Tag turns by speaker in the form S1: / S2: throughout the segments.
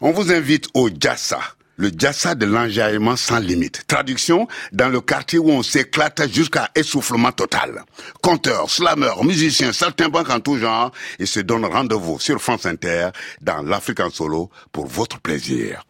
S1: On vous invite au Jassa, le Jassa de l'enjaillement sans limite. Traduction, dans le quartier où on s'éclate jusqu'à essoufflement total. Conteurs, slameurs, musiciens, certains banques en tout genre, et se donnent rendez-vous sur France Inter dans l'Afrique en solo pour votre plaisir.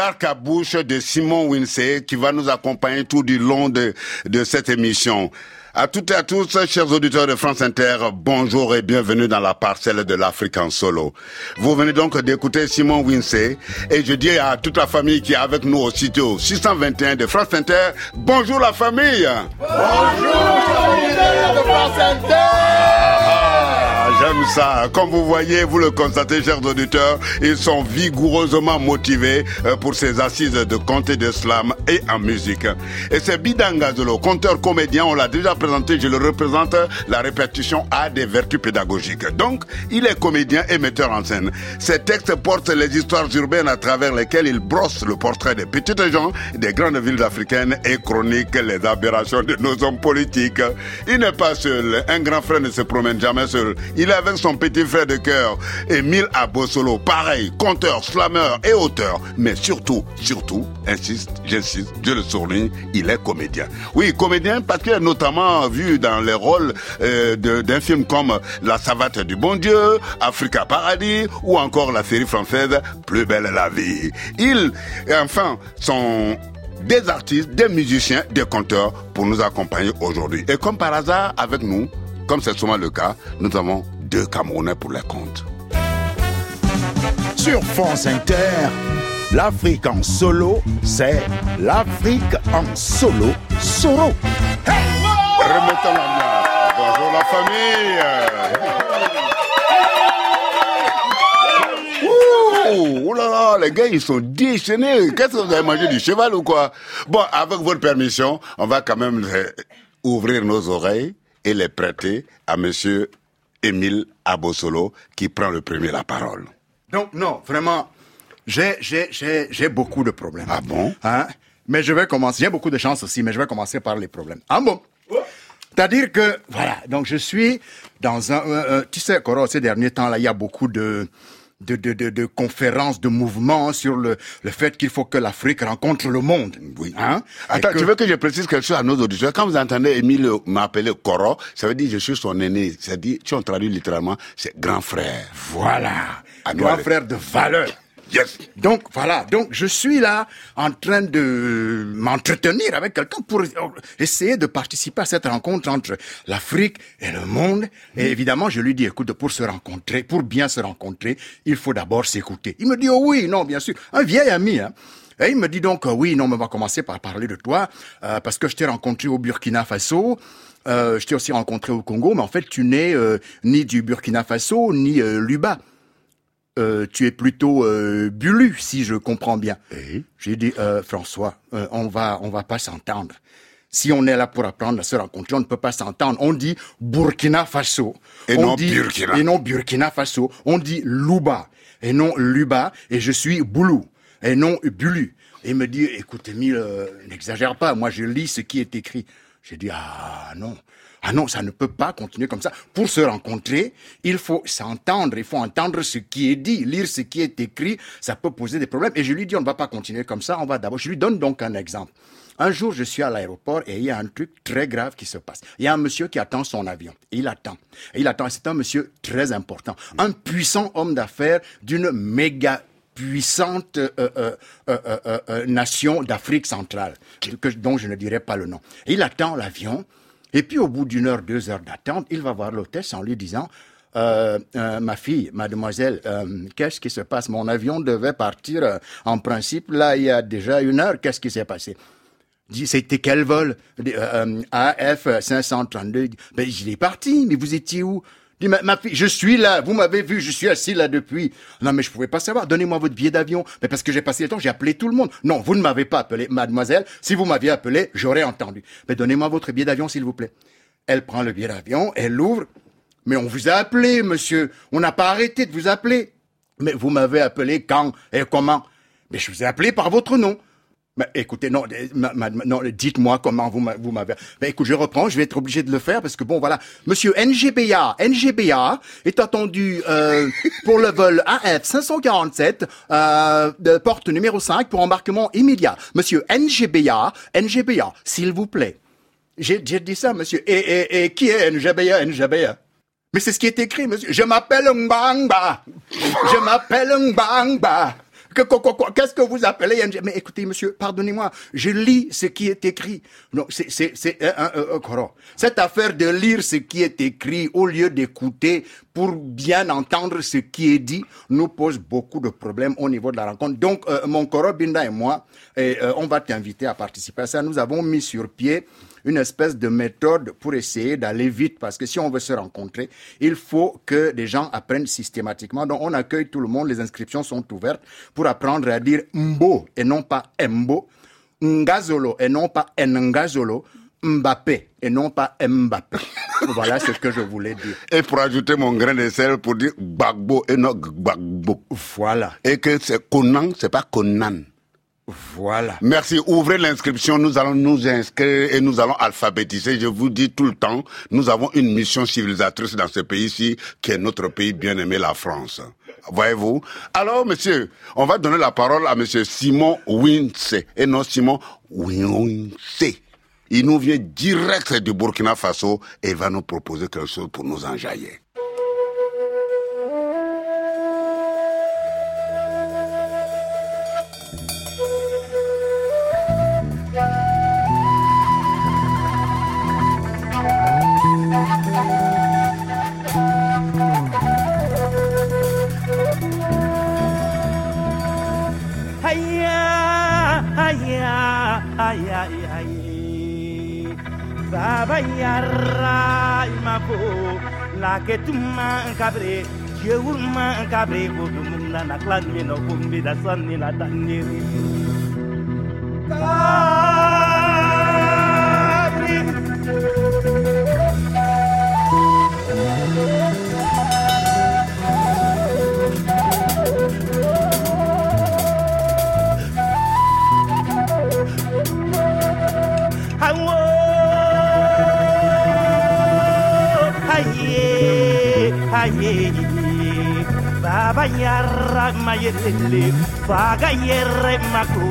S1: Ouverture à l'arc à bouche de Simon Winsey qui va nous accompagner tout du long de, de cette émission. À toutes et à tous, chers auditeurs de France Inter, bonjour et bienvenue dans la parcelle de l'Afrique en solo. Vous venez donc d'écouter Simon Winsey et je dis à toute la famille qui est avec nous au studio 621 de France Inter, bonjour la famille
S2: Bonjour de France Inter
S1: J'aime ça. Comme vous voyez, vous le constatez, chers auditeurs, ils sont vigoureusement motivés euh, pour ces assises de et de slam et en musique. Et c'est Bidangazolo, conteur comédien, on l'a déjà présenté, je le représente, la répétition a des vertus pédagogiques. Donc, il est comédien et metteur en scène. Ses textes portent les histoires urbaines à travers lesquelles il brosse le portrait des petites gens, des grandes villes africaines et chronique les aberrations de nos hommes politiques. Il n'est pas seul. Un grand frère ne se promène jamais seul. Avec son petit frère de cœur, Émile Abosolo, pareil, conteur, slameur et auteur. Mais surtout, surtout, insiste, j'insiste, je le souligne, il est comédien. Oui, comédien parce qu'il est notamment vu dans les rôles euh, d'un film comme La savate du bon Dieu, Africa Paradis ou encore la série française Plus belle la vie. Il, enfin, sont des artistes, des musiciens, des conteurs pour nous accompagner aujourd'hui. Et comme par hasard, avec nous, comme c'est souvent le cas, nous avons deux Camerounais pour les comptes.
S3: Sur France Inter, l'Afrique en solo, c'est l'Afrique en solo solo.
S1: Hey Remettons l'ambiance. Bonjour la famille. Ouh, oh là là, les gars, ils sont déchaînés. Qu'est-ce que vous avez mangé du cheval ou quoi? Bon, avec votre permission, on va quand même ouvrir nos oreilles et les prêter à monsieur Émile Abosolo qui prend le premier la parole.
S4: Donc non, vraiment, j'ai beaucoup de problèmes.
S1: Ah bon?
S4: Hein? Mais je vais commencer, j'ai beaucoup de chance aussi, mais je vais commencer par les problèmes. Ah bon? C'est-à-dire que, voilà, donc je suis dans un... tu sais, Coro, ces derniers temps-là, il y a beaucoup de... De, de, de, de, conférences, de mouvements sur le, le fait qu'il faut que l'Afrique rencontre le monde.
S1: Oui. Hein? Attends, tu veux que je précise quelque chose à nos auditeurs? Quand vous entendez Émile m'appeler Coro, ça veut dire je suis son aîné. Ça dit, si on traduit littéralement, c'est grand frère.
S4: Voilà. À grand frère de valeur.
S1: Yes.
S4: Donc voilà, donc je suis là en train de m'entretenir avec quelqu'un pour essayer de participer à cette rencontre entre l'Afrique et le monde. Et évidemment, je lui dis, écoute, pour se rencontrer, pour bien se rencontrer, il faut d'abord s'écouter. Il me dit, oh oui, non, bien sûr, un vieil ami. Hein. Et il me dit donc, oui, non, mais on va commencer par parler de toi, euh, parce que je t'ai rencontré au Burkina Faso. Euh, je t'ai aussi rencontré au Congo, mais en fait, tu n'es euh, ni du Burkina Faso, ni euh, Luba. Euh, tu es plutôt euh, Bulu, si je comprends bien.
S1: Et
S4: J'ai dit, euh, François, on va, on va pas s'entendre. Si on est là pour apprendre à se rencontrer, on ne peut pas s'entendre. On dit Burkina Faso.
S1: Et
S4: on
S1: non
S4: dit,
S1: Burkina.
S4: Et non Burkina Faso. On dit Luba. Et non Luba. Et je suis Boulou. Et non Bulu. Et il me dit, écoute, Emile, n'exagère pas. Moi, je lis ce qui est écrit. J'ai dit, ah non. Ah non, ça ne peut pas continuer comme ça. Pour se rencontrer, il faut s'entendre, il faut entendre ce qui est dit, lire ce qui est écrit, ça peut poser des problèmes. Et je lui dis, on ne va pas continuer comme ça, on va d'abord, je lui donne donc un exemple. Un jour, je suis à l'aéroport et il y a un truc très grave qui se passe. Il y a un monsieur qui attend son avion. Il attend. il attend. C'est un monsieur très important. Un puissant homme d'affaires d'une méga puissante euh, euh, euh, nation d'Afrique centrale, dont je ne dirai pas le nom. il attend l'avion, et puis au bout d'une heure, deux heures d'attente, il va voir l'hôtesse en lui disant ma fille, mademoiselle, qu'est-ce qui se passe? Mon avion devait partir en principe, là, il y a déjà une heure, qu'est-ce qui s'est passé? C'était quel vol? AF 532. Ben, il est parti, mais vous étiez où? Ma, fille, je suis là, vous m'avez vu, je suis assis là depuis. Non, mais je pouvais pas savoir. Donnez-moi votre billet d'avion. Mais parce que j'ai passé le temps, j'ai appelé tout le monde. Non, vous ne m'avez pas appelé, mademoiselle. Si vous m'aviez appelé, j'aurais entendu. Mais donnez-moi votre billet d'avion, s'il vous plaît. Elle prend le billet d'avion, elle l'ouvre. Mais on vous a appelé, monsieur. On n'a pas arrêté de vous appeler. Mais vous m'avez appelé quand et comment? Mais je vous ai appelé par votre nom. Écoutez, non, non dites-moi comment vous m'avez... Mais écoute, je reprends, je vais être obligé de le faire parce que bon, voilà. Monsieur NGBA, NGBA est attendu euh, pour le vol AF 547, euh, porte numéro 5 pour embarquement immédiat. Monsieur NGBA, NGBA, s'il vous plaît. J'ai dit ça, monsieur. Et, et, qui est NGBA, NGBA mais c'est ce qui est écrit, monsieur. Je m'appelle Mbangba. Je m'appelle Mbangba. Qu'est-ce que vous appelez Mais écoutez, monsieur, pardonnez-moi, je lis ce qui est écrit. Non, c'est c'est c'est Cette affaire de lire ce qui est écrit au lieu d'écouter pour bien entendre ce qui est dit nous pose beaucoup de problèmes au niveau de la rencontre. Donc, euh, mon Koro Binda et moi, euh, on va t'inviter à participer à ça. Nous avons mis sur pied une espèce de méthode pour essayer d'aller vite, parce que si on veut se rencontrer, il faut que les gens apprennent systématiquement. Donc on accueille tout le monde, les inscriptions sont ouvertes pour apprendre à dire Mbo et non pas Mbo, Ngazolo et non pas Ngazolo, Mbappé et non pas Mbappé. voilà ce que je voulais dire.
S1: Et pour ajouter mon grain de sel pour dire Gbagbo et non Gbagbo.
S4: Voilà.
S1: Et que c'est Conan, c'est pas Conan.
S4: Voilà.
S1: Merci. Ouvrez l'inscription. Nous allons nous inscrire et nous allons alphabétiser. Je vous dis tout le temps, nous avons une mission civilisatrice dans ce pays-ci, qui est notre pays bien-aimé, la France. Voyez-vous? Alors, monsieur, on va donner la parole à monsieur Simon Wince et non Simon Wince. Il nous vient direct du Burkina Faso et va nous proposer quelque chose pour nous enjailler.
S5: Baba Yara Imabo Laketuma Cabre Jeuma Cabre Bodumunda Naklanino Kumbida Sanila Taniri Cabre baba yarra mayele faga yerre mako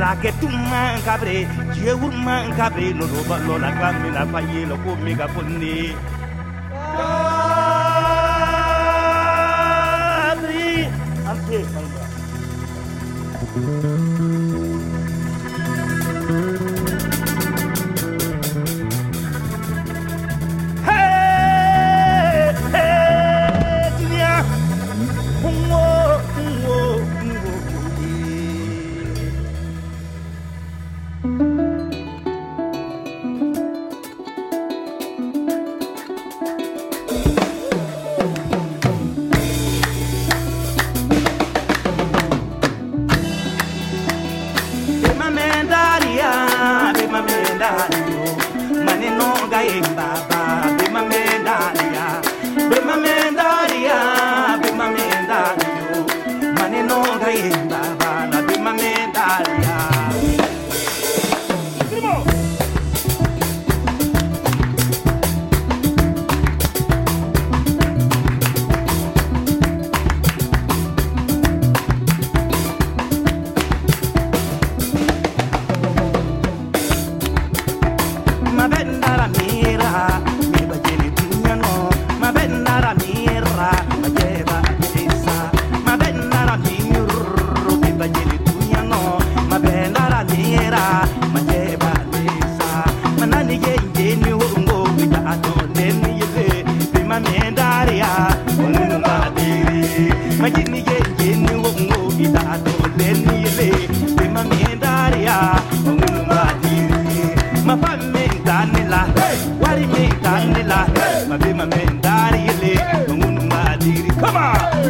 S5: la que tu man cabre je man cabre no no ba no la kamina fayelo ko mega ponni Abri,
S1: mendaria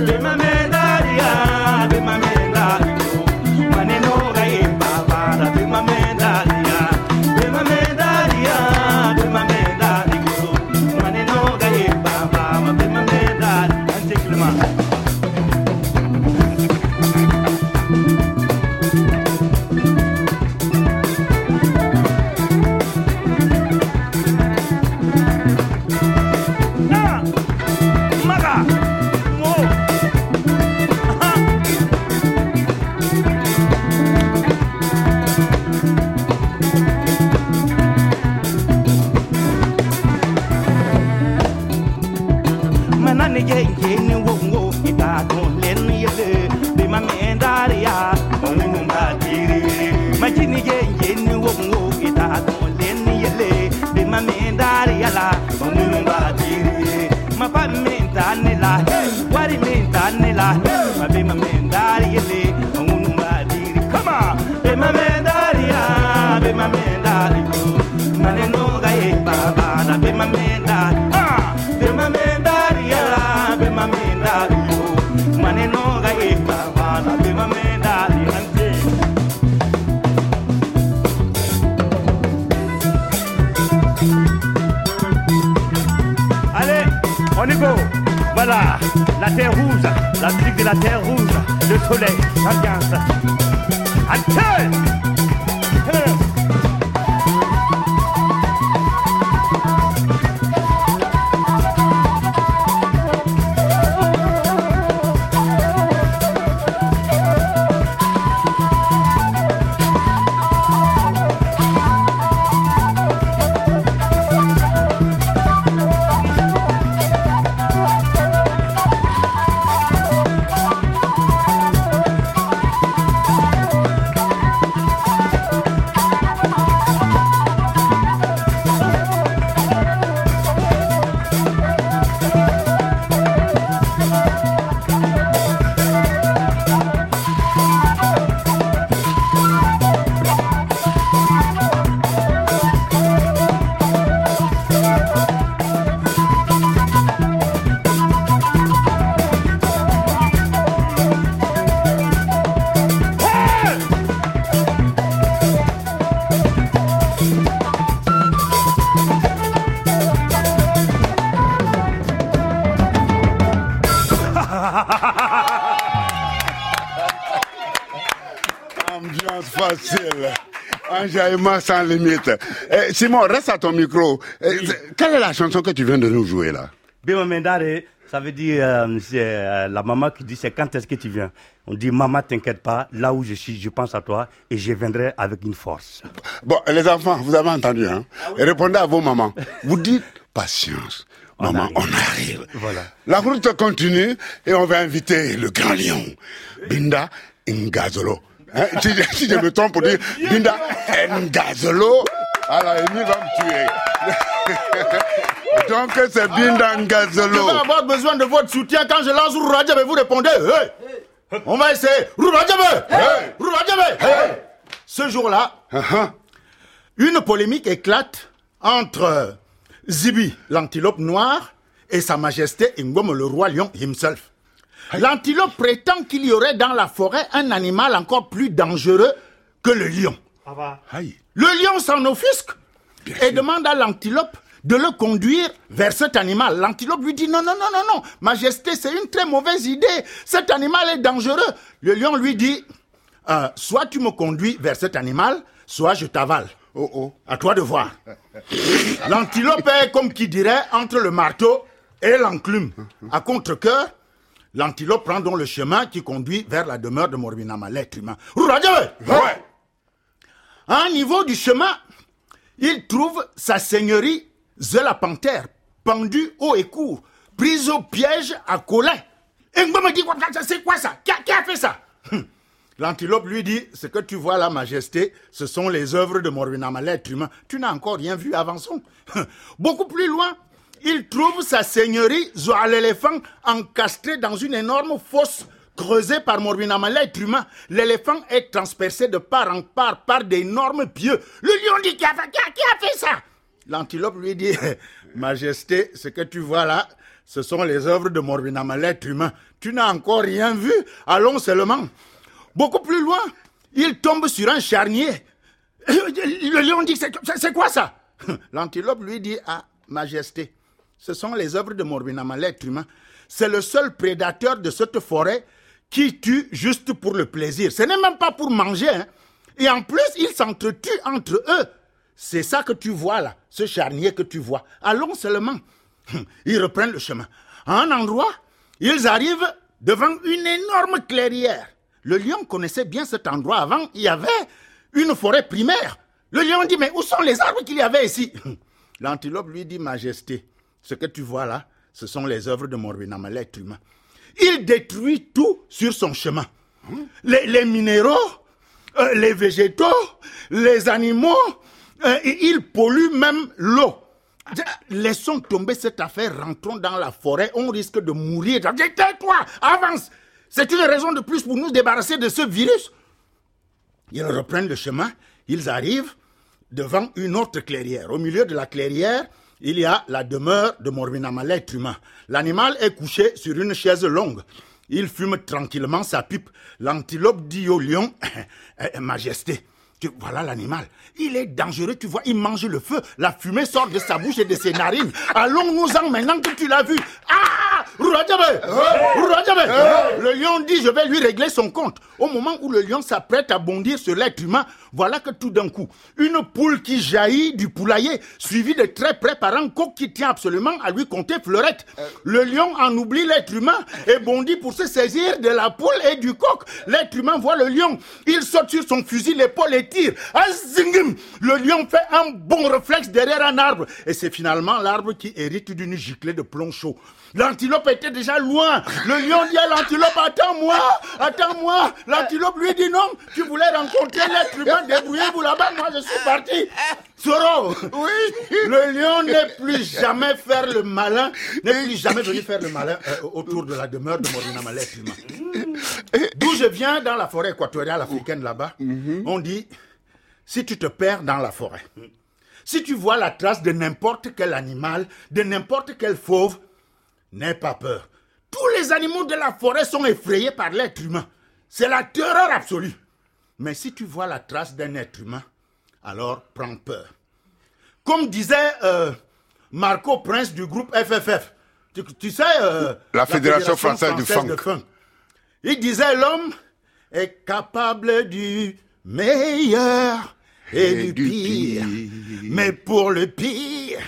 S5: Demain Enjaillement sans limite. Eh, Simon, reste à ton micro. Eh, Quelle est la chanson que tu viens de nous jouer là?
S1: Bima Mendare, ça veut dire, euh, c'est euh, la maman qui dit c'est quand est-ce que tu viens? On dit maman, t'inquiète pas, là où je suis, je pense à toi et je viendrai avec une force.
S5: Bon, les enfants, vous avez entendu, hein? Répondez à vos mamans. Vous dites patience. Maman,
S1: arrive.
S5: on arrive.
S1: Voilà.
S5: La route continue et on va inviter le grand lion, Binda Ngazolo. Hein, si, je me trompe pour dire Binda Ngazolo, alors Amy va me tuer. Donc c'est Binda
S3: Je vais
S5: Ngazolo.
S3: avoir besoin de votre soutien quand je lance Rouradjabé. Vous répondez hey. On va essayer. Rouradjabé hey. Rouradjabé hey. Ce jour-là, une polémique éclate entre Zibi, l'antilope noire, et sa majesté Ngom, le roi lion himself. L'antilope prétend qu'il y aurait dans la forêt un animal encore plus dangereux que le lion.
S5: Aïe.
S3: Le lion s'en offusque et demande à l'antilope de le conduire vers cet animal. L'antilope lui dit non, non, non, non, non, majesté, c'est une très mauvaise idée. Cet animal est dangereux. Le lion lui dit, Euh, soit tu me conduis vers cet animal, soit je t'avale.
S5: Oh oh.
S3: À toi de voir. L'antilope est, comme qui dirait, entre le marteau et l'enclume. À contre-cœur, l'antilope prend donc le chemin qui conduit vers la demeure de Morbinama, l'être humain.
S5: Ouais.
S3: À un niveau du chemin, il trouve sa seigneurie Zela Panthère, pendue haut et court, prise au piège à collet. Et me dit, quoi, c'est quoi ça? Qui a, qui a fait ça? Hum. L'antilope lui dit, ce que tu vois là, majesté, ce sont les œuvres de Morvinama, l'être humain. Tu n'as encore rien vu avant son. Hum. Beaucoup plus loin, il trouve sa seigneurie Zoa l'éléphant encastrée dans une énorme fosse creusée par Morbinama, l'être humain. L'éléphant est transpercé de part en part par d'énormes pieux. Le lion dit qui a, fait- ça? L'antilope lui dit, Majesté, ce que tu vois là, ce sont les œuvres de Morbinama, l'être humain. Tu n'as encore rien vu? Allons seulement. Beaucoup plus loin, il tombe sur un charnier. Le lion dit, c'est quoi ça? L'antilope lui dit, ah, Majesté, ce sont les œuvres de Morbinama, l'être humain. C'est le seul prédateur de cette forêt qui tue juste pour le plaisir. Ce n'est même pas pour manger. hein. Et en plus, ils s'entretuent entre eux. C'est ça que tu vois là, ce charnier que tu vois. Allons seulement. Ils reprennent le chemin. À un endroit, ils arrivent devant une énorme clairière. Le lion connaissait bien cet endroit. Avant, il y avait une forêt primaire. Le lion dit, mais où sont les arbres qu'il y avait ici? L'antilope lui dit, Majesté, ce que tu vois là, ce sont les œuvres de Morbinama, l'être humain. Il détruit tout sur son chemin. Les, minéraux, euh, les végétaux, les animaux, euh, il pollue même l'eau. Laissons tomber cette affaire, rentrons dans la forêt, on risque de mourir. Tais-toi, avance. C'est une raison de plus pour nous débarrasser de ce virus. Ils reprennent le chemin, ils arrivent devant une autre clairière. Au milieu de la clairière, il y a la demeure de Morbinama, l'être. L'animal est couché sur une chaise longue. Il fume tranquillement sa pipe. L'antilope dit au lion, Eh, Majesté, tu, voilà l'animal. Il est dangereux, tu vois, il mange le feu. La fumée sort de sa bouche et de ses narines. Allons-nous-en maintenant que tu l'as vu. Ah Rourajabe Le lion dit, je vais lui régler son compte. Au moment où le lion s'apprête à bondir sur l'être humain, voilà que tout d'un coup, une poule qui jaillit du poulailler, suivie de très près par un coq qui tient absolument à lui compter fleurette. Le lion en oublie l'être humain et bondit pour se saisir de la poule et du coq. L'être humain voit le lion. Il saute sur son fusil, l'épaule et tire. Ah, zingim Le lion fait un bon réflexe derrière un arbre. Et c'est finalement l'arbre qui hérite d'une giclée de plomb chaud. L'antilope était déjà loin. Le lion dit à l'antilope, attends-moi, attends-moi. L'antilope lui dit non, tu voulais rencontrer l'être humain, débrouillez-vous là-bas, moi je suis parti. Soro, oui. le lion n'est plus jamais faire le malin, n'est plus jamais venu faire le malin euh, autour de la demeure de Morinama, l'être humain. D'où je viens dans la forêt équatoriale africaine là-bas, on dit, si tu te perds dans la forêt, si tu vois la trace de n'importe quel animal, de n'importe quel fauve, n'aie pas peur. Tous les animaux de la forêt sont effrayés par l'être humain. C'est la terreur absolue. Mais si tu vois la trace d'un être humain, alors prends peur. Comme disait euh, Marco Prince du groupe FFF, tu, tu sais... euh,
S1: La Fédération française du funk.
S3: Il disait l'homme est capable du meilleur et,
S1: Et
S3: du, pire.
S1: pire.
S3: Mais pour le pire,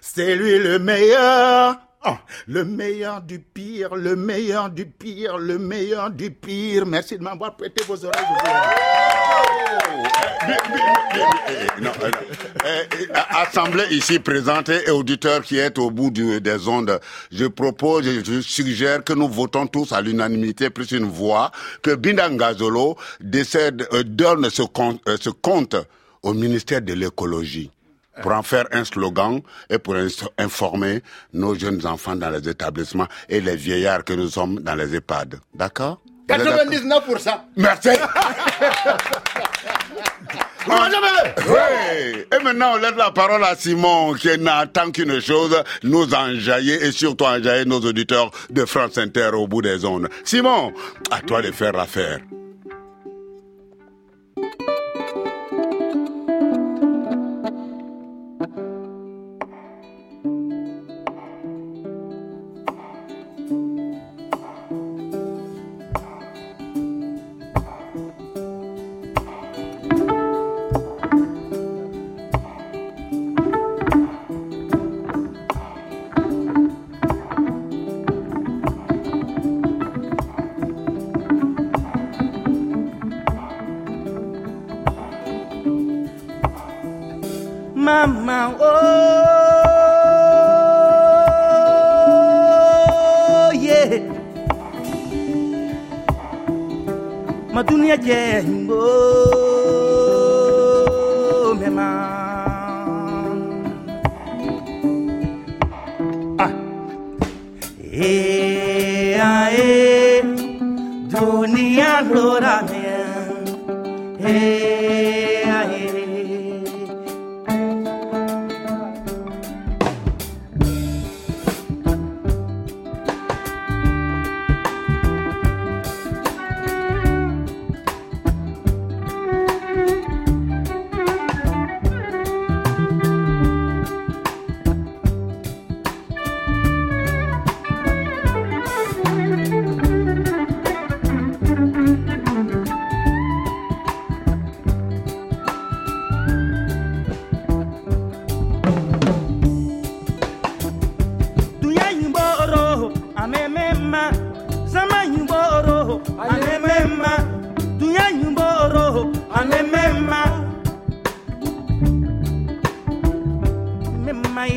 S3: c'est lui le meilleur. Oh, le meilleur du pire, le meilleur du pire, le meilleur du pire. Merci de m'avoir prêté vos oreilles.
S1: euh, euh, euh, assemblée ici présente et auditeurs qui êtes au bout du- des ondes, je propose, je, je suggère que nous votons tous à l'unanimité plus une voix, que Bindangazolo décède, euh, donne ce compte, euh, ce compte au ministère de l'écologie pour en faire un slogan et pour informer nos jeunes enfants dans les établissements et les vieillards que nous sommes dans les EHPAD. D'accord? Vous êtes d'accord
S4: 99%.
S1: Merci. Oui. Et maintenant, on laisse la parole à Simon qui n'attend qu'une chose, nous enjailler et surtout enjailler nos auditeurs de France Inter au bout des zones. Simon, à toi de faire l'affaire.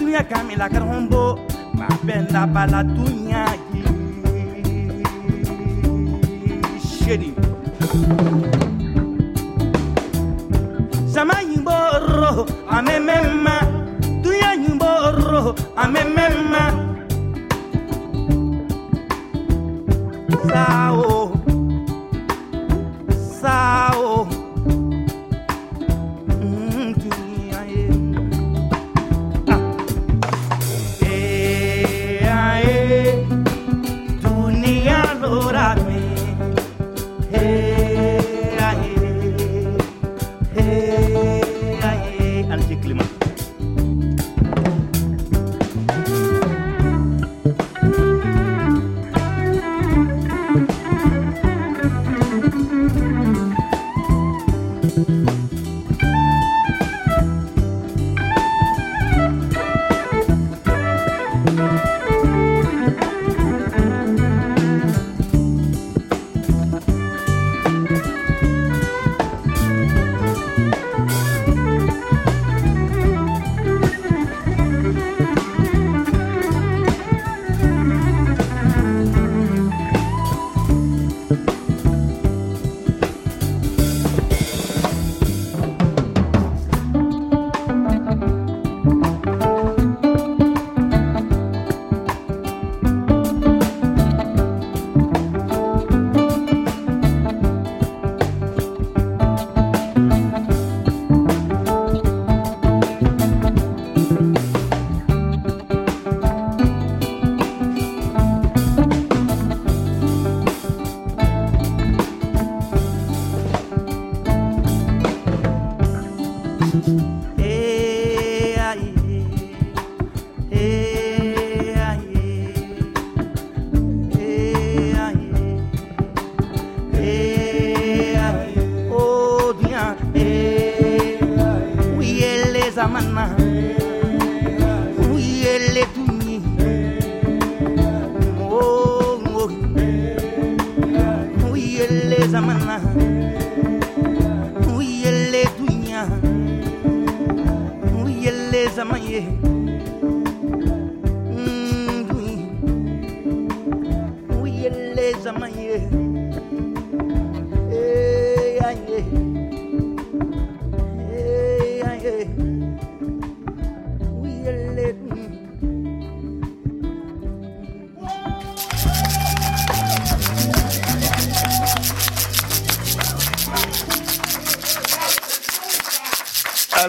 S6: tunya kamila karombo ma
S5: benda bala tunya shedi. Sama yimbo ro amemema tunya yimbo ro amemema sa Mm-hmm.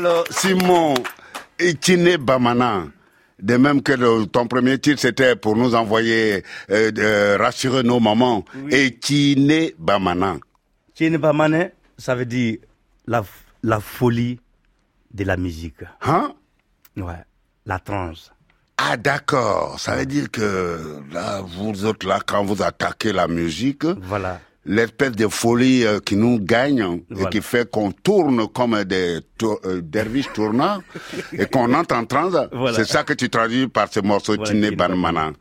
S1: Alors, Simon, Ikine Bamana, de même que le- ton premier titre, c'était pour nous envoyer, euh, de rassurer nos mamans. Et Ikine Bamana.
S5: Tiene Bamane, ça veut dire la, la folie de la musique.
S1: Hein?
S5: Ouais, la transe.
S1: Ah d'accord, ça veut dire que là, vous autres là, quand vous attaquez la musique,
S5: Voilà.
S1: L'espèce de folie euh, qui nous gagne
S5: Voilà.
S1: et qui fait qu'on tourne comme des tour- euh, derviches tournants et qu'on entre en transe,
S5: Voilà.
S1: c'est ça que tu traduis par ce morceau
S5: Voilà,
S1: Tiné Banmana.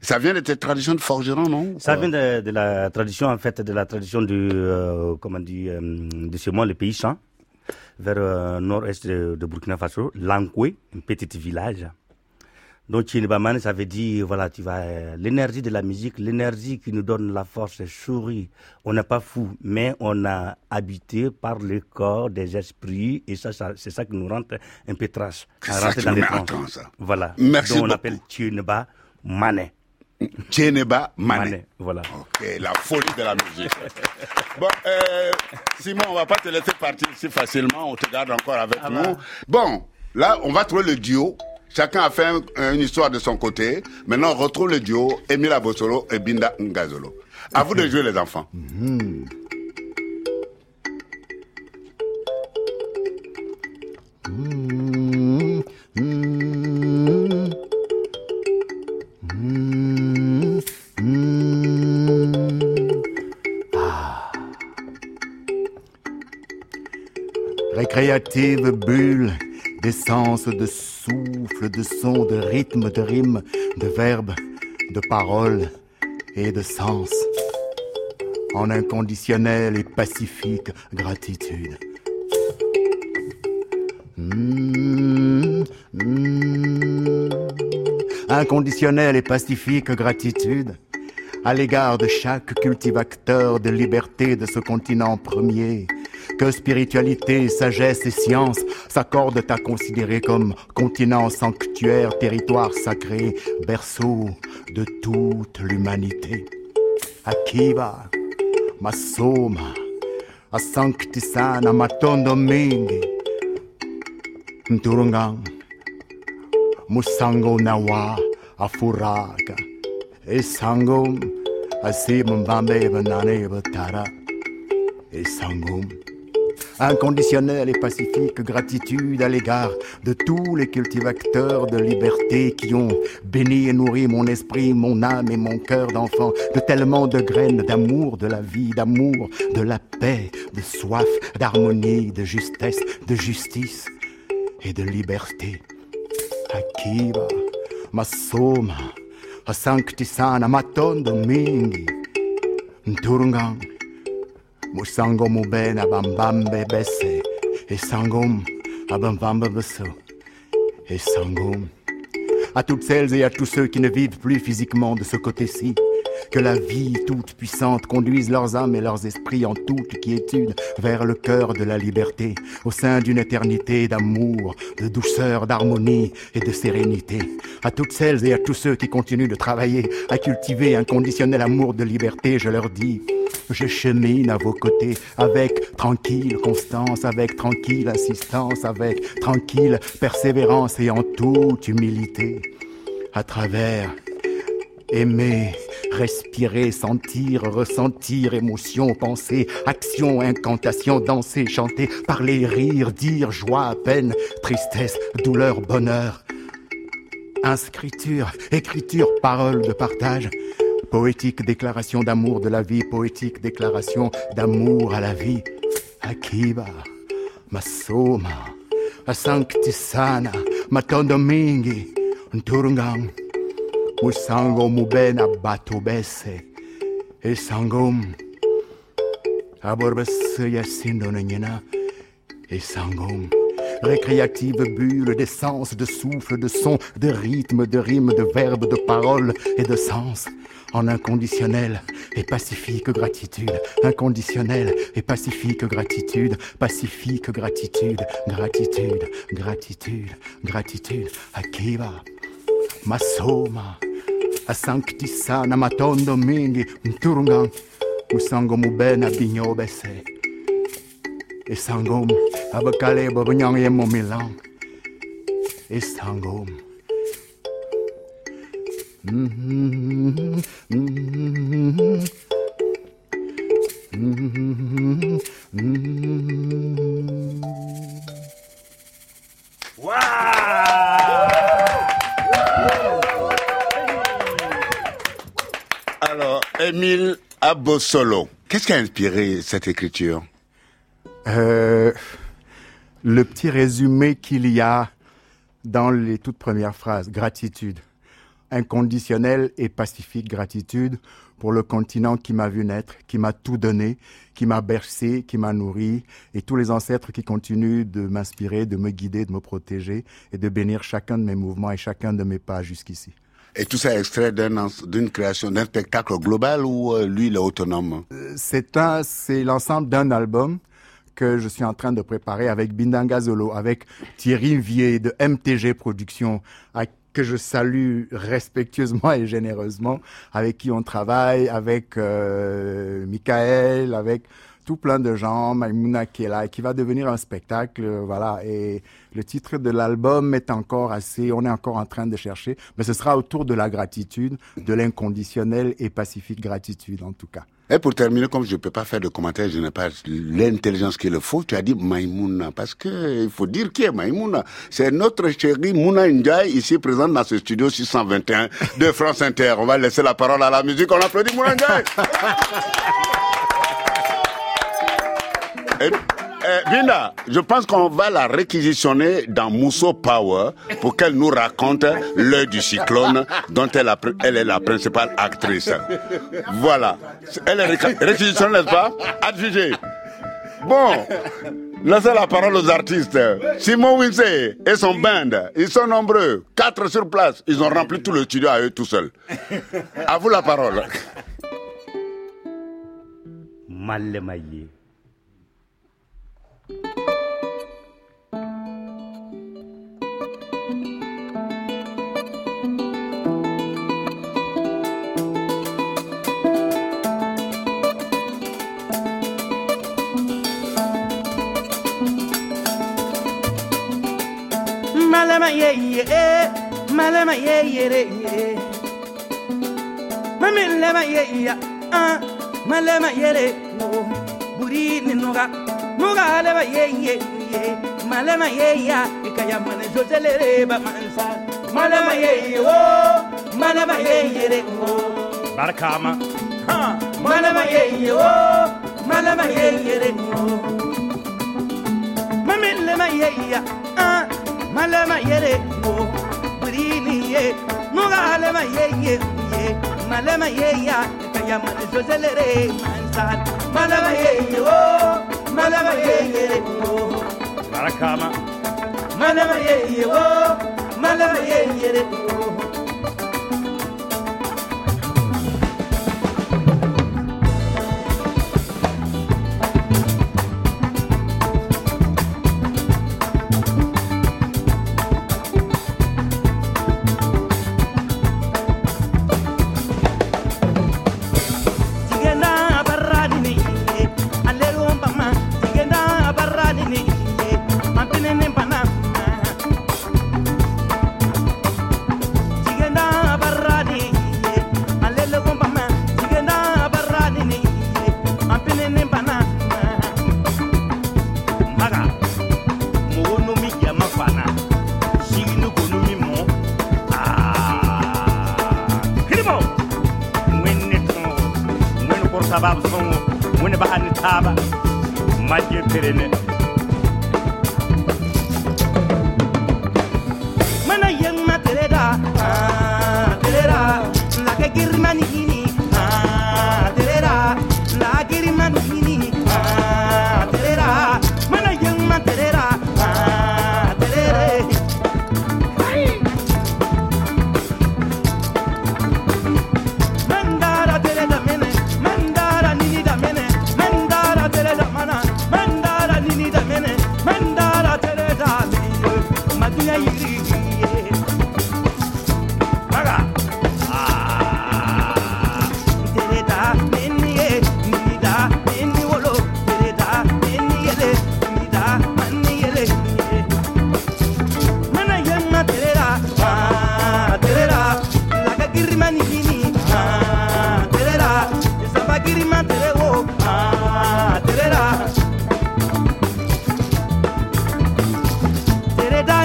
S1: Ça vient de tes traditions de forgeron, non
S5: Ça vient de, de la tradition, en fait, de la tradition du, euh, comment dit, euh, de chez moi, le pays champ, vers euh, nord-est de, de Burkina Faso, Lankwe, un petit village. Donc, Chinibaman, ça veut dire, voilà, tu vas, euh, l'énergie de la musique, l'énergie qui nous donne la force, souris. On n'est pas fou, mais on a habité par le corps des esprits, et ça, ça c'est ça qui nous rentre un peu trash.
S1: C'est ça qui
S5: dans
S1: nous met en
S5: trans.
S1: transe.
S5: Voilà.
S1: Merci
S5: Donc, on
S1: beaucoup.
S5: appelle Chiniba Mané.
S1: Mané.
S5: Mané, voilà.
S1: Ok, la folie de la musique. bon, euh, Simon, on va pas te laisser partir si facilement, on te garde encore avec
S5: Ah
S1: nous.
S5: bah.
S1: Bon, là, on va trouver le duo. Chacun a fait un- une histoire de son côté. Maintenant, on retrouve le duo Emile Abosolo et Binda Ngazolo. À vous de jouer, les enfants.
S4: Récréative bulle d'essence, de de son, de rythme, de rime, de verbe, de parole et de sens. En inconditionnelle et pacifique gratitude. Mmh, mmh. Inconditionnelle et pacifique gratitude à l'égard de chaque cultivateur de liberté de ce continent premier, que spiritualité, sagesse et science s'accordent à considérer comme continent sanctuaire, territoire sacré, berceau de toute l'humanité. Akiba, Masoma, Asanctisana, Matondo Mingi, Nturungang, Musango Nawa, Afuraga, Esangum, Asim Bambe Banane Batara, Esangum. Inconditionnelle et pacifique gratitude à l'égard de tous les cultivateurs de liberté qui ont béni et nourri mon esprit, mon âme et mon cœur d'enfant de tellement de graines d'amour de la vie, d'amour, de la paix, de soif, d'harmonie, de justesse, de justice et de liberté. Akiba, Masoma, Asanctisana, Matondo Mingi, Musango Mubena, Bambambe Besse, et Sangom, Abambamba Besso, et Sangom. À toutes celles et à tous ceux qui ne vivent plus physiquement de ce côté-ci, que la vie toute puissante conduise leurs âmes et leurs esprits en toute quiétude vers le cœur de la liberté, au sein d'une éternité d'amour, de douceur, d'harmonie et de sérénité. À toutes celles et à tous ceux qui continuent de travailler à cultiver un conditionnel amour de liberté, je leur dis, je chemine à vos côtés avec tranquille constance, avec tranquille insistance, avec tranquille persévérance et en toute humilité. À travers aimer, respirer, sentir, ressentir, émotion, pensée, action, incantation, danser, chanter, parler, rire, dire, joie, peine, tristesse, douleur, bonheur. Inscriture, écriture, parole de partage. Poétique déclaration d'amour de la vie, poétique déclaration d'amour à la vie. Akiba, Masoma, Asanctisana, Matondo Mingi, Nturungang, Musango Mubena Batubese, Esangum, Aborbese Yasindonanyana, Esangum. Récréative bulle d'essence, de souffle, de son, de rythme, de rime, de verbe, de parole et de sens. En inconditionnel et pacifique gratitude. Inconditionnel et pacifique gratitude. Pacifique gratitude. Gratitude. Gratitude. Gratitude. Akiba. Masoma. Asanctisana matondo mingi. Mturungang. Musango mubena binyobese. Esangom. Abakale babanyang yemo milang. Esangom. Mhm, mhm, mhm, mhm.
S1: Alors, Émile Abosolo, qu'est-ce qui a inspiré cette écriture?
S4: Euh, le petit résumé qu'il y a dans les toutes premières phrases, gratitude, inconditionnelle et pacifique gratitude pour le continent qui m'a vu naître, qui m'a tout donné, qui m'a bercé, qui m'a nourri, et tous les ancêtres qui continuent de m'inspirer, de me guider, de me protéger, et de bénir chacun de mes mouvements et chacun de mes pas jusqu'ici.
S1: Et tout ça est extrait d'une création, d'un spectacle global ou euh, lui, il est autonome?
S4: C'est un, c'est l'ensemble d'un album que je suis en train de préparer avec Bindanga Zolo, avec Thierry Vier de MTG Productions, à- que je salue respectueusement et généreusement, avec qui on travaille, avec euh, Michael, avec tout plein de gens, Maimouna qui est là, et qui va devenir un spectacle, euh, voilà. Et le titre de l'album est encore assez, on est encore en train de chercher, mais ce sera autour de la gratitude, de l'inconditionnelle et pacifique gratitude en tout cas.
S1: Et pour terminer, comme je ne peux pas faire de commentaires, je n'ai pas l'intelligence qu'il faut, tu as dit Maïmouna, parce que il faut dire qui est Maïmouna. C'est notre chérie Mouna Ndiaye, ici présente dans ce studio 621 de France Inter. On va laisser la parole à la musique, on applaudit Mouna Ndiaye. Et, eh, Binda, je pense qu'on va la réquisitionner dans Mousso Power pour qu'elle nous raconte l'œil du cyclone dont elle, est la principale actrice. Voilà. Elle est réquisitionnée, n'est-ce pas? Adjugée. Bon, laissez la parole aux artistes. Simon Winsey et son band, ils sont nombreux. Quatre sur place. Ils ont rempli tout le studio à eux tout seuls. À vous la parole.
S5: Malema Malama ye ye, malama ye ye re ye. Mamilema ye ya, ah, malema ye re no. Buri ni nuga, nuga lema ye ye ye. Malema ye ya, ikaya mane jojele re ba mansa. Malema ye ye wo, malema ye ye re wo. Barakama, ha, malema ye ye wo, malema ye ye re wo. Mamilema ye ya, malama yere mo briniye. nuga alama ye ye ye malama ye ya kaya man zozelere mansar malama ye ye o malama ye ye barakama malama ye ye o malama ye ye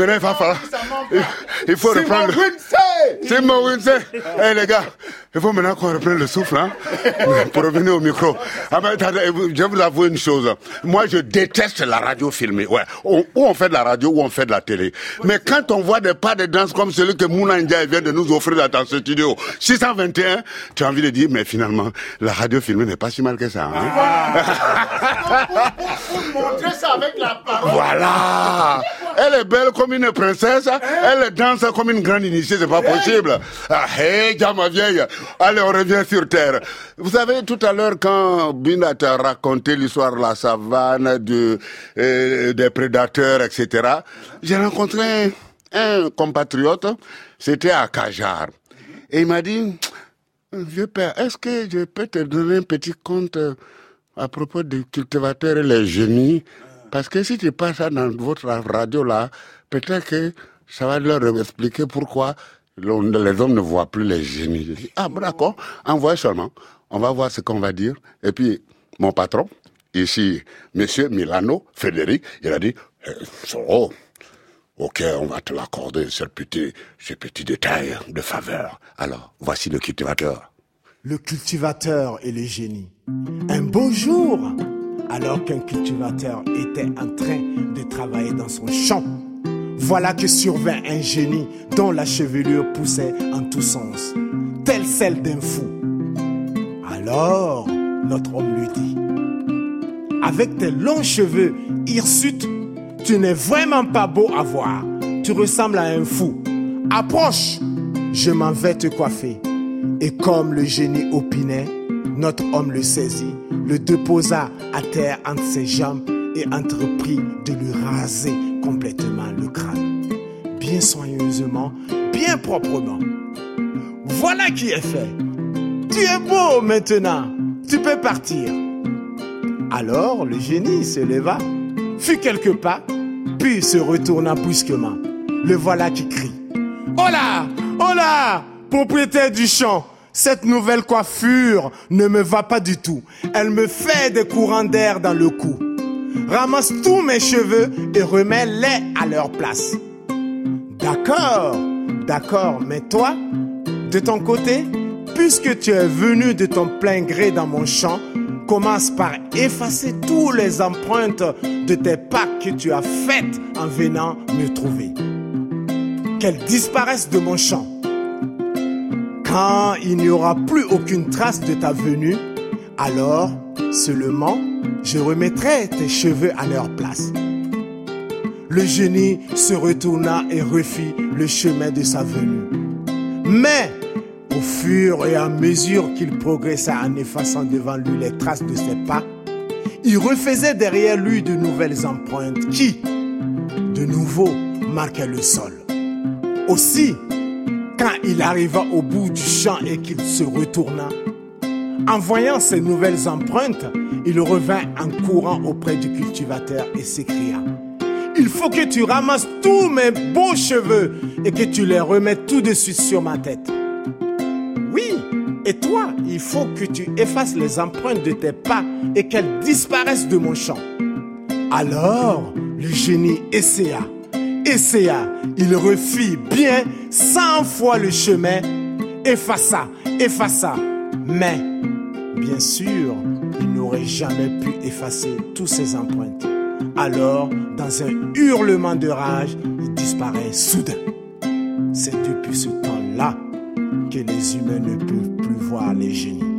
S1: Maintenant, il va falloir. Il faut reprendre. C'est mon Eh les gars, il faut maintenant qu'on reprenne le souffle, hein, pour revenir au micro. Ah, ben, je vais vous avouer une chose. Moi, je déteste la radio filmée. Ouais. ou on fait de la radio, ou on fait de la télé. Mais quand on voit des pas de danse comme celui que Mouna India vient de nous offrir dans ce studio, 621, tu as envie de dire, mais finalement, la radio filmée n'est pas si mal que ça. Hein?
S2: Ah. montrer ça avec la parole.
S1: Voilà. Elle est belle comme une princesse. Elle danse comme une grande initiée. C'est pas possible. Ah, hey, ma vieille. Allez, on revient sur Terre. Vous savez, tout à l'heure, quand Binat a raconté l'histoire de la savane, de, euh, des prédateurs, etc., j'ai rencontré un compatriote. C'était à Kajar. Et il m'a dit, vieux père, est-ce que je peux te donner un petit compte à propos des cultivateurs et les génies? Parce que si tu passes ça dans votre radio là, peut-être que ça va leur expliquer pourquoi les hommes ne voient plus les génies. ah, d'accord, envoie seulement. On va voir ce qu'on va dire. Et puis, mon patron, ici, monsieur Milano, Frédéric, il a dit, eh, oh, ok, on va te l'accorder, ce petit, ce petit détail de faveur. Alors, voici le cultivateur.
S7: Le cultivateur et le génie. Un beau jour, alors qu'un cultivateur était en train de travailler dans son champ. Voilà que survint un génie dont la chevelure poussait en tous sens, telle celle d'un fou. Alors, notre homme lui dit, avec tes longs cheveux hirsutes, tu n'es vraiment pas beau à voir. Tu ressembles à un fou. Approche, je m'en vais te coiffer. Et comme le génie opinait, notre homme le saisit, le déposa à terre entre ses jambes et entreprit de lui raser complètement le crâne. Bien soigneusement, bien proprement. Voilà qui est fait. Tu es beau maintenant. Tu peux partir. Alors le génie se leva, fit quelques pas, puis se retourna brusquement. Le voilà qui crie. Hola, hola, propriétaire du champ, cette nouvelle coiffure ne me va pas du tout. Elle me fait des courants d'air dans le cou. Ramasse tous mes cheveux et remets-les à leur place. D'accord, d'accord, mais toi, de ton côté, puisque tu es venu de ton plein gré dans mon champ, commence par effacer toutes les empreintes de tes pas que tu as faites en venant me trouver. Qu'elles disparaissent de mon champ. Quand il n'y aura plus aucune trace de ta venue, alors seulement je remettrai tes cheveux à leur place. Le génie se retourna et refit le chemin de sa venue. Mais au fur et à mesure qu'il progressa en effaçant devant lui les traces de ses pas, il refaisait derrière lui de nouvelles empreintes qui, de nouveau, marquaient le sol. Aussi, quand il arriva au bout du champ et qu'il se retourna, en voyant ces nouvelles empreintes, il revint en courant auprès du cultivateur et s'écria Il faut que tu ramasses tous mes beaux cheveux et que tu les remettes tout de suite sur ma tête. Oui, et toi, il faut que tu effaces les empreintes de tes pas et qu'elles disparaissent de mon champ. Alors, le génie essaya essaya, il refit bien cent fois le chemin, effaça, effaça. Mais, bien sûr, il n'aurait jamais pu effacer toutes ses empreintes. Alors, dans un hurlement de rage, il disparaît soudain. C'est depuis ce temps-là que les humains ne peuvent plus voir les génies.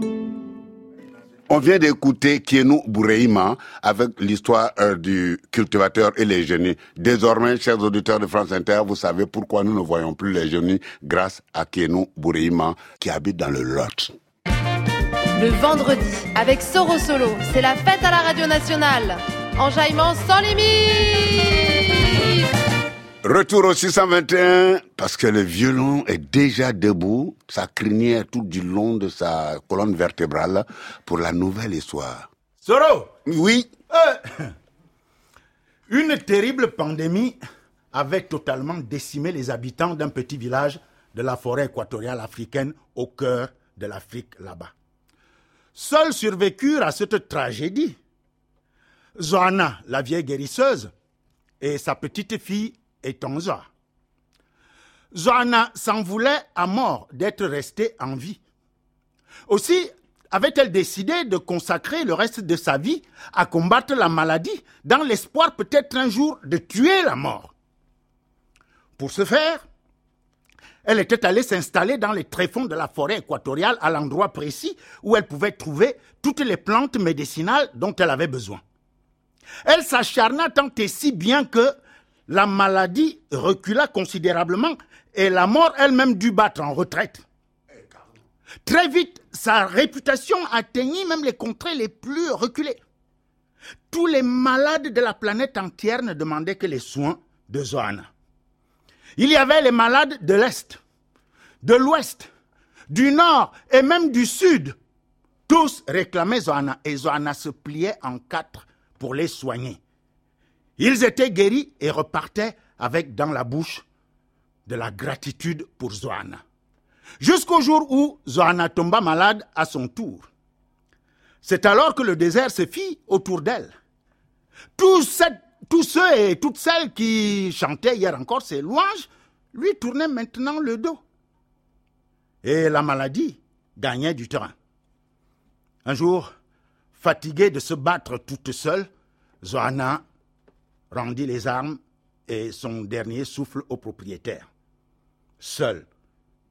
S1: On vient d'écouter Kienou Boureima avec l'histoire euh, du cultivateur et les génies. Désormais, chers auditeurs de France Inter, vous savez pourquoi nous ne voyons plus les génies grâce à Kienou Boureima qui habite dans le Lot.
S8: Le vendredi, avec Soro Solo, c'est la fête à la radio nationale. Enjaillement sans limite
S1: Retour au 621, parce que le violon est déjà debout, sa crinière tout du long de sa colonne vertébrale pour la nouvelle histoire.
S3: Soro,
S1: Oui,
S3: une terrible pandémie avait totalement décimé les habitants d'un petit village de la forêt équatoriale africaine au cœur de l'Afrique là-bas. Seuls survécurent à cette tragédie Zoana, la vieille guérisseuse, et sa petite fille Etonza. Zoana s'en voulait à mort d'être restée en vie. Aussi avait-elle décidé de consacrer le reste de sa vie à combattre la maladie dans l'espoir peut-être un jour de tuer la mort. Pour ce faire, elle était allée s'installer dans les tréfonds de la forêt équatoriale à l'endroit précis où elle pouvait trouver toutes les plantes médicinales dont elle avait besoin. Elle s'acharna tant et si bien que la maladie recula considérablement et la mort elle-même dut battre en retraite. Très vite, sa réputation atteignit même les contrées les plus reculées. Tous les malades de la planète entière ne demandaient que les soins de Zoana. Il y avait les malades de l'Est, de l'Ouest, du Nord et même du Sud. Tous réclamaient Zoana et Zoana se pliait en quatre pour les soigner. Ils étaient guéris et repartaient avec dans la bouche de la gratitude pour Zoana. Jusqu'au jour où Zoana tomba malade à son tour. C'est alors que le désert se fit autour d'elle. Tous, cette- tous ceux et toutes celles qui chantaient hier encore ses louanges lui tournaient maintenant le dos. Et la maladie gagnait du terrain. Un jour, fatiguée de se battre toute seule, Zoana rendit les armes et son dernier souffle au propriétaire. Seule,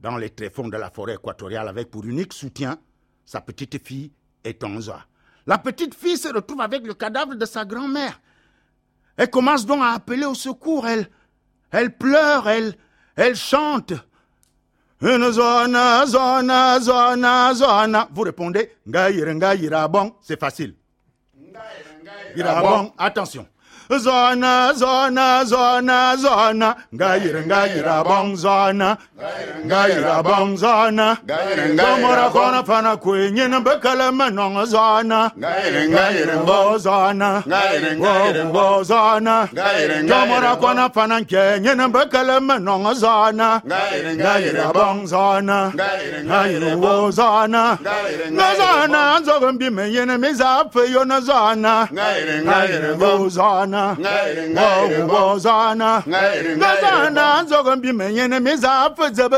S3: dans les tréfonds de la forêt équatoriale, avec pour unique soutien sa petite fille Etonza. La petite fille se retrouve avec le cadavre de sa grand-mère. Elle commence donc à appeler au secours. Elle, elle pleure, elle, elle chante. Une zona, zona, zona, zona. Vous répondez, bon, c'est facile. Ira bon, attention. zona zona zona zona ngayira ngayira bong zona ngayira bong zona ngomora kona fana kwenye na bekala manong zona ngayira bo zona ngayira bo zona ngomora kona fana kwenye na bekala manong zona ngayira bong zona ngayira bo zona ngazana nzogombi menyene mizafe yona zona ngayira bo zona Wo. Na nzogo zebe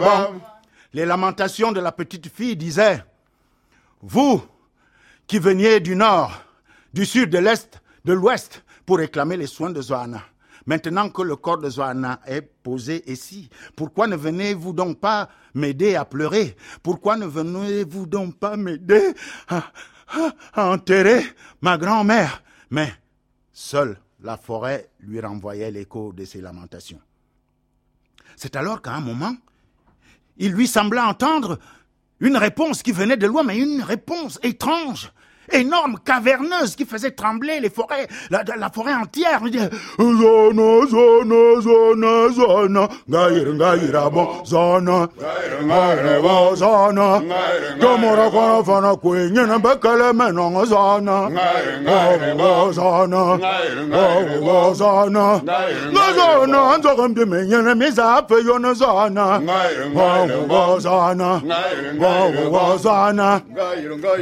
S3: wo. Les lamentations de la petite fille disaient Vous qui veniez du nord, du sud, de l'est, de l'ouest pour réclamer les soins de Zoana. Maintenant que le corps de Zoana est posé ici, pourquoi ne venez-vous donc pas m'aider à pleurer? Pourquoi ne venez-vous donc pas m'aider à, à enterrer ma grand-mère Mais seule la forêt lui renvoyait l'écho de ses lamentations. C'est alors qu'à un moment, il lui sembla entendre une réponse qui venait de loin, mais une réponse étrange, énorme, caverneuse, qui faisait trembler les forêts, la, la forêt entière.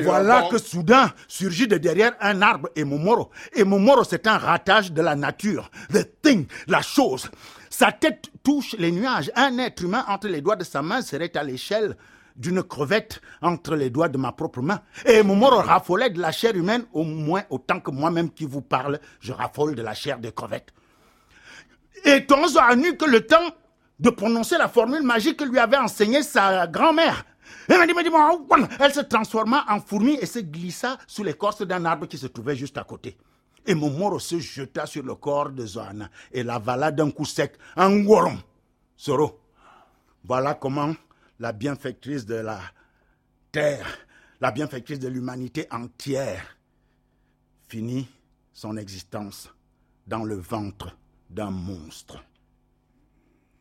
S3: Voilà que soudain surgit de derrière un arbre et Momoro. Et Momoro, c'est un ratage de la nature. The thing, la chose. Sa tête touche les nuages. Un être humain entre les doigts de sa main serait à l'échelle d'une crevette entre les doigts de ma propre main. Et Momoro raffolait de la chair humaine au moins autant que moi-même qui vous parle, je raffole de la chair de crevette. Et Tonzo a nu que le temps de prononcer la formule magique que lui avait enseignée sa grand-mère. Ouan Elle se transforma en fourmi et se glissa sous l'écorce d'un arbre qui se trouvait juste à côté. Et Momoro se jeta sur le corps de Zoana et l'avala d'un coup sec. Un gorom. Soro, voilà comment la bienfaitrice de la terre, la bienfaitrice de l'humanité entière, finit son existence dans le ventre d'un monstre.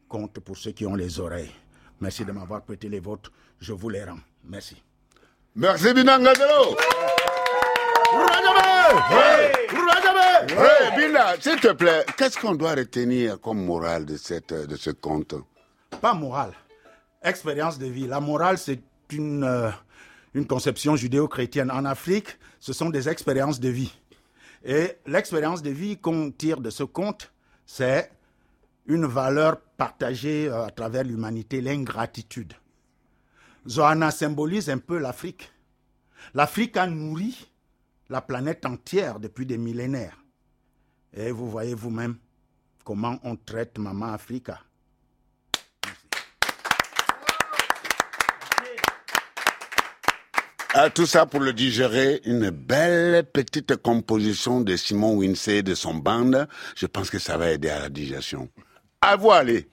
S3: Compte pour ceux qui ont les oreilles. Merci de m'avoir prêté les vôtres. Je vous les rends. Merci.
S5: Merci Binangazelo. Hey, Binda, s'il te plaît, qu'est-ce qu'on doit retenir comme morale de, cette, de ce conte?
S3: Pas morale, expérience de vie. La morale, c'est une, euh, une conception judéo-chrétienne. En Afrique, ce sont des expériences de vie. Et l'expérience de vie qu'on tire de ce conte, c'est une valeur partagée euh, à travers l'humanité, l'ingratitude. Zohana symbolise un peu l'Afrique. L'Afrique a nourri la planète entière depuis des millénaires. Et vous voyez vous-même comment on traite Maman Africa.
S5: Ah, tout ça pour le digérer, une belle petite composition de Simon Winsey de son band. Je pense que ça va aider à la digestion. À vous aller.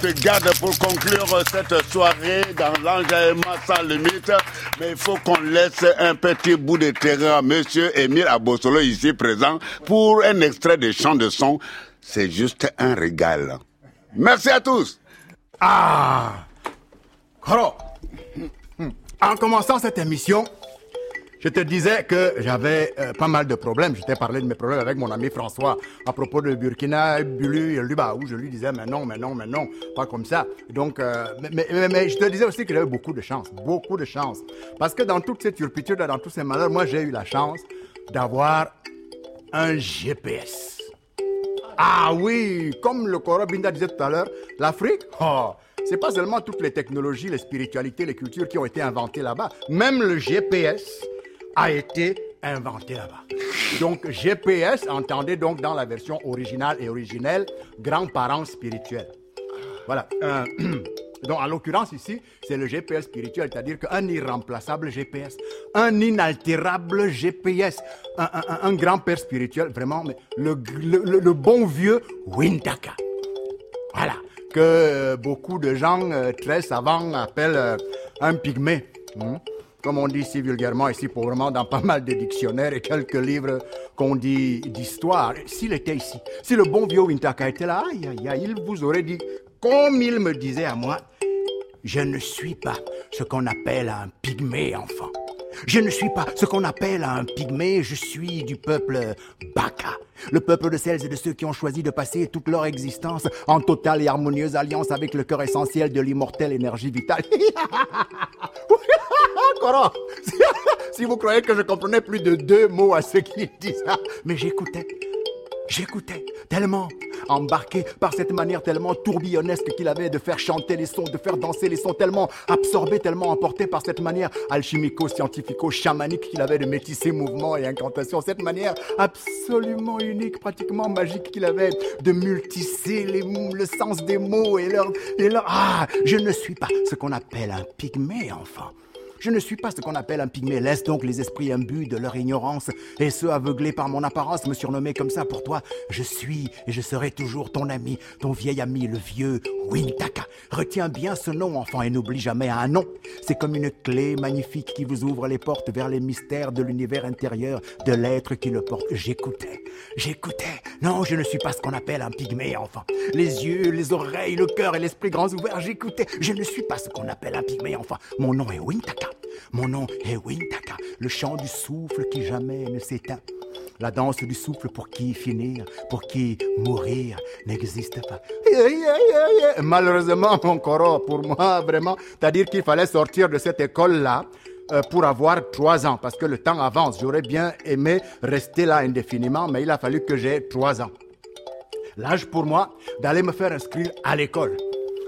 S5: Te garde pour conclure cette soirée dans l'enjaillement sans limite. Mais il faut qu'on laisse un petit bout de terrain à Monsieur Émile Abosolo ici présent pour un extrait de chant de son. C'est juste un régal. Merci à tous.
S4: Ah en commençant cette émission, Je te disais que j'avais euh, pas mal de problèmes. Je t'ai parlé de mes problèmes avec mon ami François à propos de Burkina, Bulu et Luba, où je lui disais, mais non, mais non, mais non, pas comme ça. Donc, euh, mais, je te disais aussi que j'avais beaucoup de chance, beaucoup de chance. Parce que dans toute cette turpitude, dans tous ces malheurs, moi, j'ai eu la chance d'avoir un GPS. Ah oui, comme le Binda disait tout à l'heure, l'Afrique, oh, c'est pas seulement toutes les technologies, les spiritualités, les cultures qui ont été inventées là-bas. Même le GPS a été inventé là-bas. Donc GPS, entendez donc dans la version originale et originelle, grands-parents spirituels. Voilà. Euh, donc en l'occurrence ici, c'est le GPS spirituel, c'est-à-dire qu'un irremplaçable GPS, un inaltérable GPS, un, grand-père spirituel, vraiment, le, bon vieux Wintaka. Voilà, que beaucoup de gens euh, très savants appellent euh, un pygmée. Hmm comme on dit si vulgairement ici, vraiment dans pas mal de dictionnaires et quelques livres qu'on dit d'histoire. S'il était ici, si le bon vieux Wintaka était là, il vous aurait dit, comme il me disait à moi, je ne suis pas ce qu'on appelle un pygmée enfant. Je ne suis pas ce qu'on appelle un pygmée, je suis du peuple Baka, le peuple de celles et de ceux qui ont choisi de passer toute leur existence en totale et harmonieuse alliance avec le cœur essentiel de l'immortelle énergie vitale. si vous croyez que je comprenais plus de deux mots à ce qu'il disait, mais j'écoutais. J'écoutais tellement embarqué par cette manière tellement tourbillonnesque qu'il avait de faire chanter les sons, de faire danser les sons, tellement absorbé, tellement emporté par cette manière alchimico-scientifico-chamanique qu'il avait de métisser mouvements et incantations, cette manière absolument unique, pratiquement magique qu'il avait de multisser les, le sens des mots et leur. Ah, je ne suis pas ce qu'on appelle un pygmée, enfant. Je ne suis pas ce qu'on appelle un pygmée. Laisse donc les esprits imbus de leur ignorance et ceux aveuglés par mon apparence me surnommer comme ça pour toi. Je suis et je serai toujours ton ami, ton vieil ami, le vieux Wintaka. Retiens bien ce nom, enfant, et n'oublie jamais un nom. C'est comme une clé magnifique qui vous ouvre les portes vers les mystères de l'univers intérieur de l'être qui le porte. J'écoutais, j'écoutais. Non, je ne suis pas ce qu'on appelle un pygmée, enfant. Les yeux, les oreilles, le cœur et l'esprit grands ouverts, j'écoutais. Je ne suis pas ce qu'on appelle un pygmée, enfant. Mon nom est Wintaka. Mon nom est Wintaka, le chant du souffle qui jamais ne s'éteint. La danse du souffle pour qui finir, pour qui mourir n'existe pas. Malheureusement, mon coro, pour moi, vraiment, c'est-à-dire qu'il fallait sortir de cette école-là euh, pour avoir trois ans, parce que le temps avance. J'aurais bien aimé rester là indéfiniment, mais il a fallu que j'ai trois ans. L'âge pour moi d'aller me faire inscrire à l'école,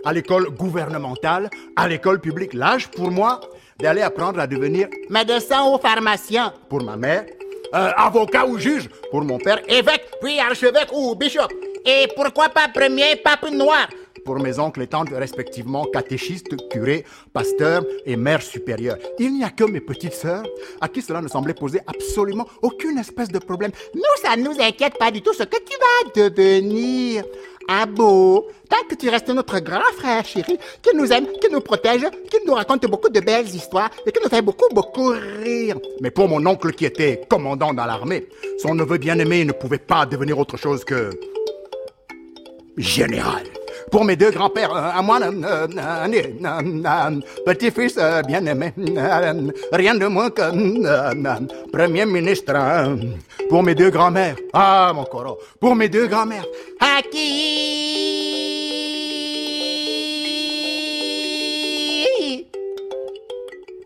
S4: à l'école gouvernementale, à l'école publique. L'âge pour moi d'aller apprendre à devenir médecin ou pharmacien pour ma mère, euh, avocat ou juge pour mon père, évêque, puis archevêque ou bishop. Et pourquoi pas premier pape noir? Pour mes oncles et tantes respectivement catéchistes, curés, pasteurs et mères supérieures. Il n'y a que mes petites sœurs à qui cela ne semblait poser absolument aucune espèce de problème. Nous, ça ne nous inquiète pas du tout ce que tu vas devenir. Ah beau, tant que tu restes notre grand frère chéri, qui nous aime, qui nous protège, qui nous raconte beaucoup de belles histoires et qui nous fait beaucoup, beaucoup rire. Mais pour mon oncle qui était commandant dans l'armée, son neveu bien-aimé ne pouvait pas devenir autre chose que général pour mes deux grands-pères, euh, à moi, euh, euh, petit-fils bien-aimé, rien de moins que premier ministre. Pour mes deux grands-mères, ah mon coro, pour mes deux grands-mères, à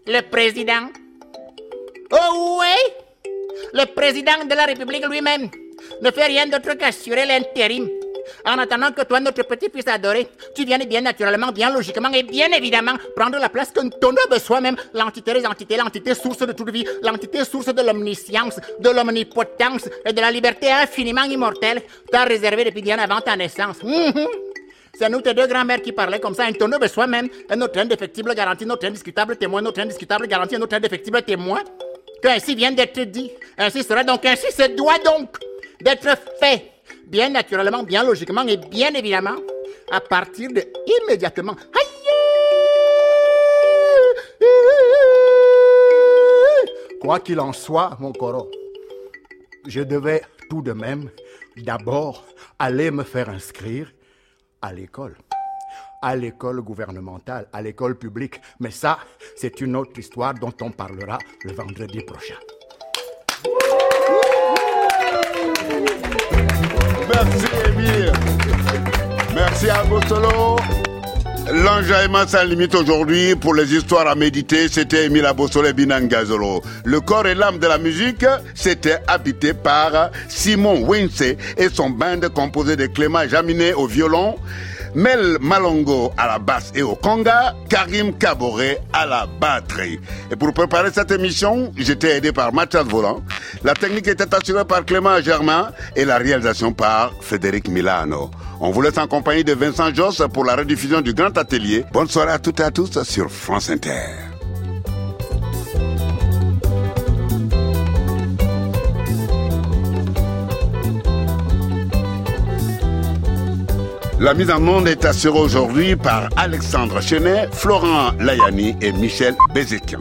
S4: Le président? Oh oui, le président de la République lui-même ne fait rien d'autre qu'assurer l'intérim en attendant que toi, notre petit-fils adoré, tu viennes bien naturellement, bien logiquement et bien évidemment prendre la place que ton homme soi-même, l'entité des entités, l'entité source de toute vie, l'entité source de l'omniscience, de l'omnipotence et de la liberté infiniment immortelle, t'a réservé depuis bien avant ta naissance. Mhm. C'est nous, tes deux grands-mères qui parlaient comme ça, un tonneau de soi-même, et notre indéfectible garantie, notre indiscutable témoin, notre indiscutable garantie, notre indéfectible témoin, que ainsi vient d'être dit. Ainsi sera donc, ainsi se doit donc d'être fait bien naturellement, bien logiquement et bien évidemment, à partir de immédiatement. Quoi qu'il en soit, mon coro, je devais tout de même d'abord aller me faire inscrire à l'école à l'école gouvernementale, à l'école publique. Mais ça, c'est une autre histoire dont on parlera le vendredi prochain.
S1: Merci, Émile. Merci à Bossolo. L'enjaillement sans limite aujourd'hui pour les histoires à méditer, c'était Emile Abossole Binangazolo. Le corps et l'âme de la musique, c'était habité par Simon Wince et son band composé de Clément Jaminet au violon, Mel Malongo à la basse et au conga, Karim Kaboré à la batterie. Et pour préparer cette émission, j'étais aidé par Mathias Volant. La technique était assurée par Clément Germain et la réalisation par Frédéric Milano. On vous laisse en compagnie de Vincent Joss pour la rediffusion du Grand Atelier. Bonne soirée à toutes et à tous sur France Inter. La mise en monde est assurée aujourd'hui par Alexandre Chenet, Florent Layani et Michel Bézéquian.